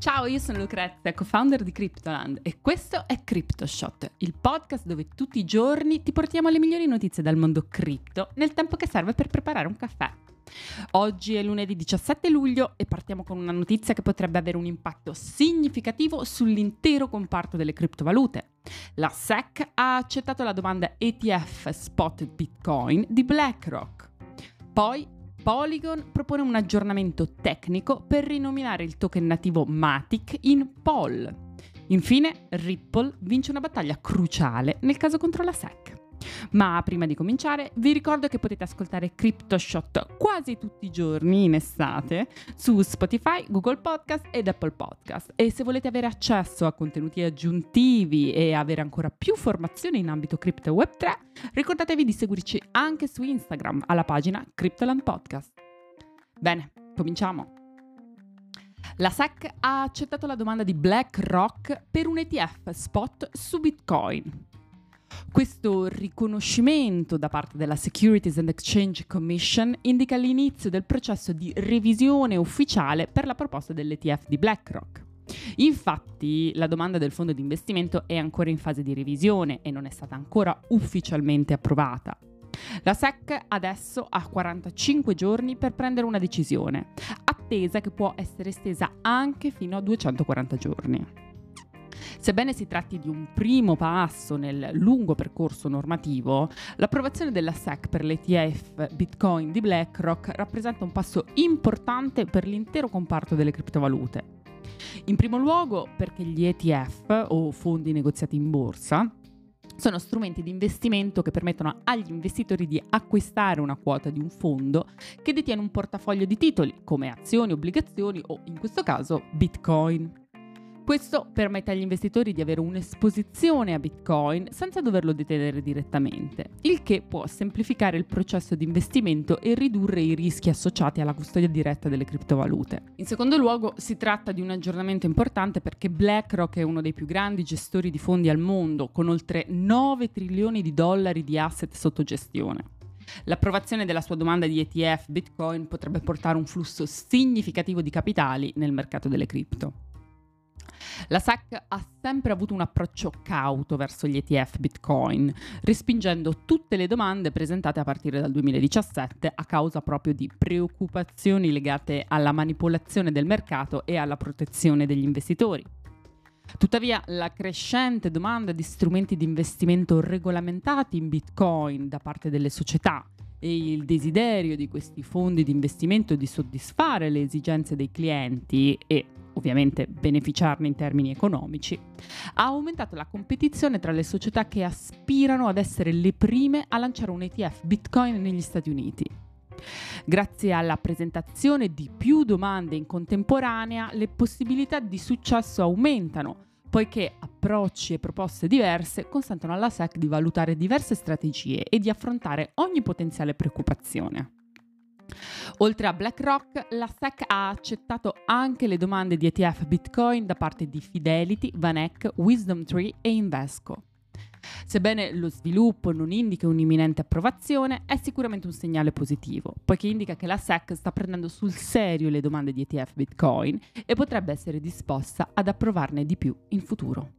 Ciao, io sono Lucrezia, co-founder di Cryptoland e questo è CryptoShot, il podcast dove tutti i giorni ti portiamo le migliori notizie dal mondo cripto nel tempo che serve per preparare un caffè. Oggi è lunedì 17 luglio e partiamo con una notizia che potrebbe avere un impatto significativo sull'intero comparto delle criptovalute. La SEC ha accettato la domanda ETF Spot Bitcoin di BlackRock. Poi Polygon propone un aggiornamento tecnico per rinominare il token nativo Matic in POL. Infine, Ripple vince una battaglia cruciale nel caso contro la SEC. Ma prima di cominciare, vi ricordo che potete ascoltare CryptoShot quasi tutti i giorni in estate su Spotify, Google Podcast ed Apple Podcast. E se volete avere accesso a contenuti aggiuntivi e avere ancora più formazione in ambito Crypto Web 3, ricordatevi di seguirci anche su Instagram alla pagina Cryptoland Podcast. Bene, cominciamo. La SEC ha accettato la domanda di BlackRock per un ETF spot su Bitcoin. Questo riconoscimento da parte della Securities and Exchange Commission indica l'inizio del processo di revisione ufficiale per la proposta dell'ETF di BlackRock. Infatti la domanda del fondo di investimento è ancora in fase di revisione e non è stata ancora ufficialmente approvata. La SEC adesso ha 45 giorni per prendere una decisione, attesa che può essere estesa anche fino a 240 giorni. Sebbene si tratti di un primo passo nel lungo percorso normativo, l'approvazione della SEC per l'ETF Bitcoin di BlackRock rappresenta un passo importante per l'intero comparto delle criptovalute. In primo luogo perché gli ETF o fondi negoziati in borsa sono strumenti di investimento che permettono agli investitori di acquistare una quota di un fondo che detiene un portafoglio di titoli come azioni, obbligazioni o in questo caso Bitcoin. Questo permette agli investitori di avere un'esposizione a Bitcoin senza doverlo detenere direttamente, il che può semplificare il processo di investimento e ridurre i rischi associati alla custodia diretta delle criptovalute. In secondo luogo, si tratta di un aggiornamento importante perché BlackRock è uno dei più grandi gestori di fondi al mondo, con oltre 9 trilioni di dollari di asset sotto gestione. L'approvazione della sua domanda di ETF Bitcoin potrebbe portare un flusso significativo di capitali nel mercato delle cripto. La SEC ha sempre avuto un approccio cauto verso gli ETF Bitcoin, respingendo tutte le domande presentate a partire dal 2017 a causa proprio di preoccupazioni legate alla manipolazione del mercato e alla protezione degli investitori. Tuttavia, la crescente domanda di strumenti di investimento regolamentati in Bitcoin da parte delle società e il desiderio di questi fondi di investimento di soddisfare le esigenze dei clienti e ovviamente beneficiarne in termini economici, ha aumentato la competizione tra le società che aspirano ad essere le prime a lanciare un ETF Bitcoin negli Stati Uniti. Grazie alla presentazione di più domande in contemporanea, le possibilità di successo aumentano, poiché approcci e proposte diverse consentono alla SEC di valutare diverse strategie e di affrontare ogni potenziale preoccupazione. Oltre a BlackRock, la SEC ha accettato anche le domande di ETF Bitcoin da parte di Fidelity, Vanek, WisdomTree e Invesco. Sebbene lo sviluppo non indichi un'imminente approvazione, è sicuramente un segnale positivo, poiché indica che la SEC sta prendendo sul serio le domande di ETF Bitcoin e potrebbe essere disposta ad approvarne di più in futuro.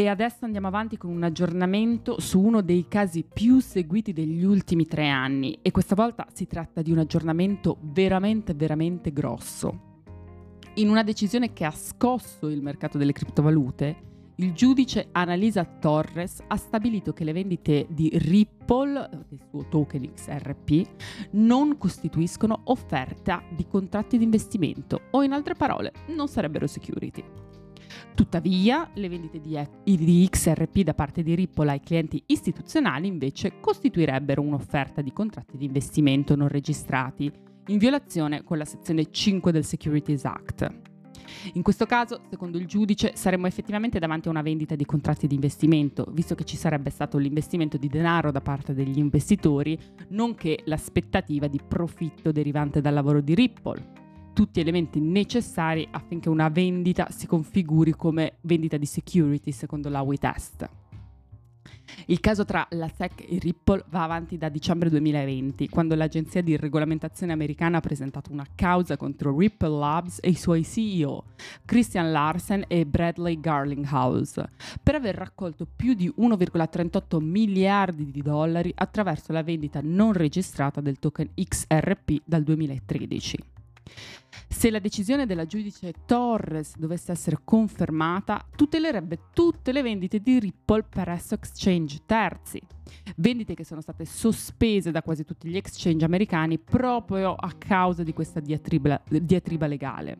E adesso andiamo avanti con un aggiornamento su uno dei casi più seguiti degli ultimi tre anni e questa volta si tratta di un aggiornamento veramente, veramente grosso. In una decisione che ha scosso il mercato delle criptovalute, il giudice Analisa Torres ha stabilito che le vendite di Ripple, del suo token XRP, non costituiscono offerta di contratti di investimento o in altre parole non sarebbero security. Tuttavia, le vendite di, XRP da parte di Ripple ai clienti istituzionali invece costituirebbero un'offerta di contratti di investimento non registrati, in violazione con la sezione 5 del Securities Act. In questo caso, secondo il giudice, saremmo effettivamente davanti a una vendita di contratti di investimento, visto che ci sarebbe stato l'investimento di denaro da parte degli investitori, nonché l'aspettativa di profitto derivante dal lavoro di Ripple tutti elementi necessari affinché una vendita si configuri come vendita di security secondo la WeTest. Il caso tra la SEC e Ripple va avanti da dicembre 2020, quando l'agenzia di regolamentazione americana ha presentato una causa contro Ripple Labs e i suoi CEO, Christian Larsen e Bradley Garlinghouse, per aver raccolto più di 1,38 miliardi di dollari attraverso la vendita non registrata del token XRP dal 2013. Se la decisione della giudice Torres dovesse essere confermata, tutelerebbe tutte le vendite di Ripple presso exchange terzi. Vendite che sono state sospese da quasi tutti gli exchange americani proprio a causa di questa diatriba, diatriba legale.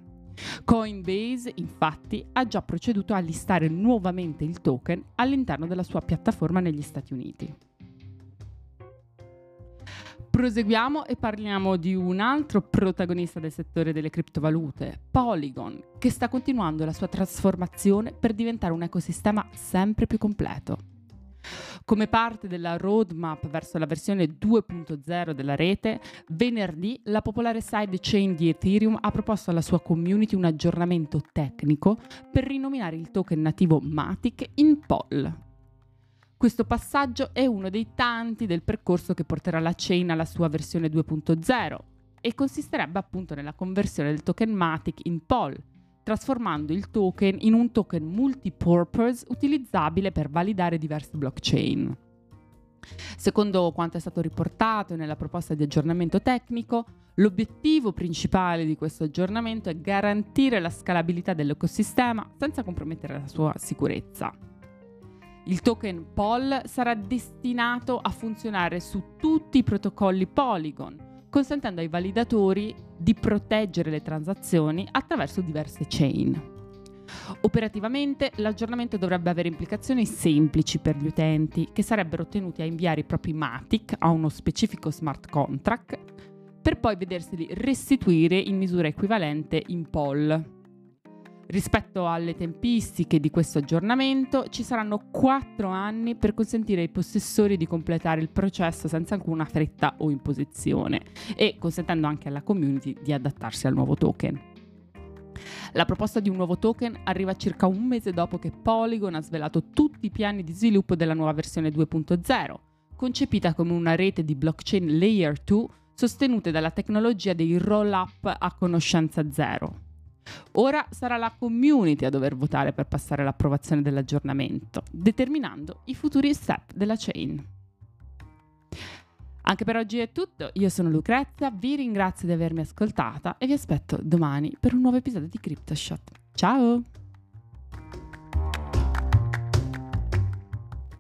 Coinbase, infatti, ha già proceduto a listare nuovamente il token all'interno della sua piattaforma negli Stati Uniti. Proseguiamo e parliamo di un altro protagonista del settore delle criptovalute, Polygon, che sta continuando la sua trasformazione per diventare un ecosistema sempre più completo. Come parte della roadmap verso la versione 2.0 della rete, venerdì la popolare sidechain di Ethereum ha proposto alla sua community un aggiornamento tecnico per rinominare il token nativo Matic in POL, questo passaggio è uno dei tanti del percorso che porterà la chain alla sua versione 2.0 e consisterebbe appunto nella conversione del token Matic in POL, trasformando il token in un token multipurpose utilizzabile per validare diverse blockchain. Secondo quanto è stato riportato nella proposta di aggiornamento tecnico, l'obiettivo principale di questo aggiornamento è garantire la scalabilità dell'ecosistema senza compromettere la sua sicurezza. Il token POL sarà destinato a funzionare su tutti i protocolli Polygon, consentendo ai validatori di proteggere le transazioni attraverso diverse chain. Operativamente l'aggiornamento dovrebbe avere implicazioni semplici per gli utenti che sarebbero tenuti a inviare i propri Matic a uno specifico smart contract per poi vederseli restituire in misura equivalente in POL. Rispetto alle tempistiche di questo aggiornamento, ci saranno quattro anni per consentire ai possessori di completare il processo senza alcuna fretta o imposizione e consentendo anche alla community di adattarsi al nuovo token. La proposta di un nuovo token arriva circa un mese dopo che Polygon ha svelato tutti i piani di sviluppo della nuova versione 2.0, concepita come una rete di blockchain layer 2 sostenute dalla tecnologia dei roll-up a conoscenza zero. Ora sarà la community a dover votare per passare l'approvazione dell'aggiornamento, determinando i futuri step della chain. Anche per oggi è tutto, io sono Lucrezia, vi ringrazio di avermi ascoltata e vi aspetto domani per un nuovo episodio di CryptoShot. Ciao!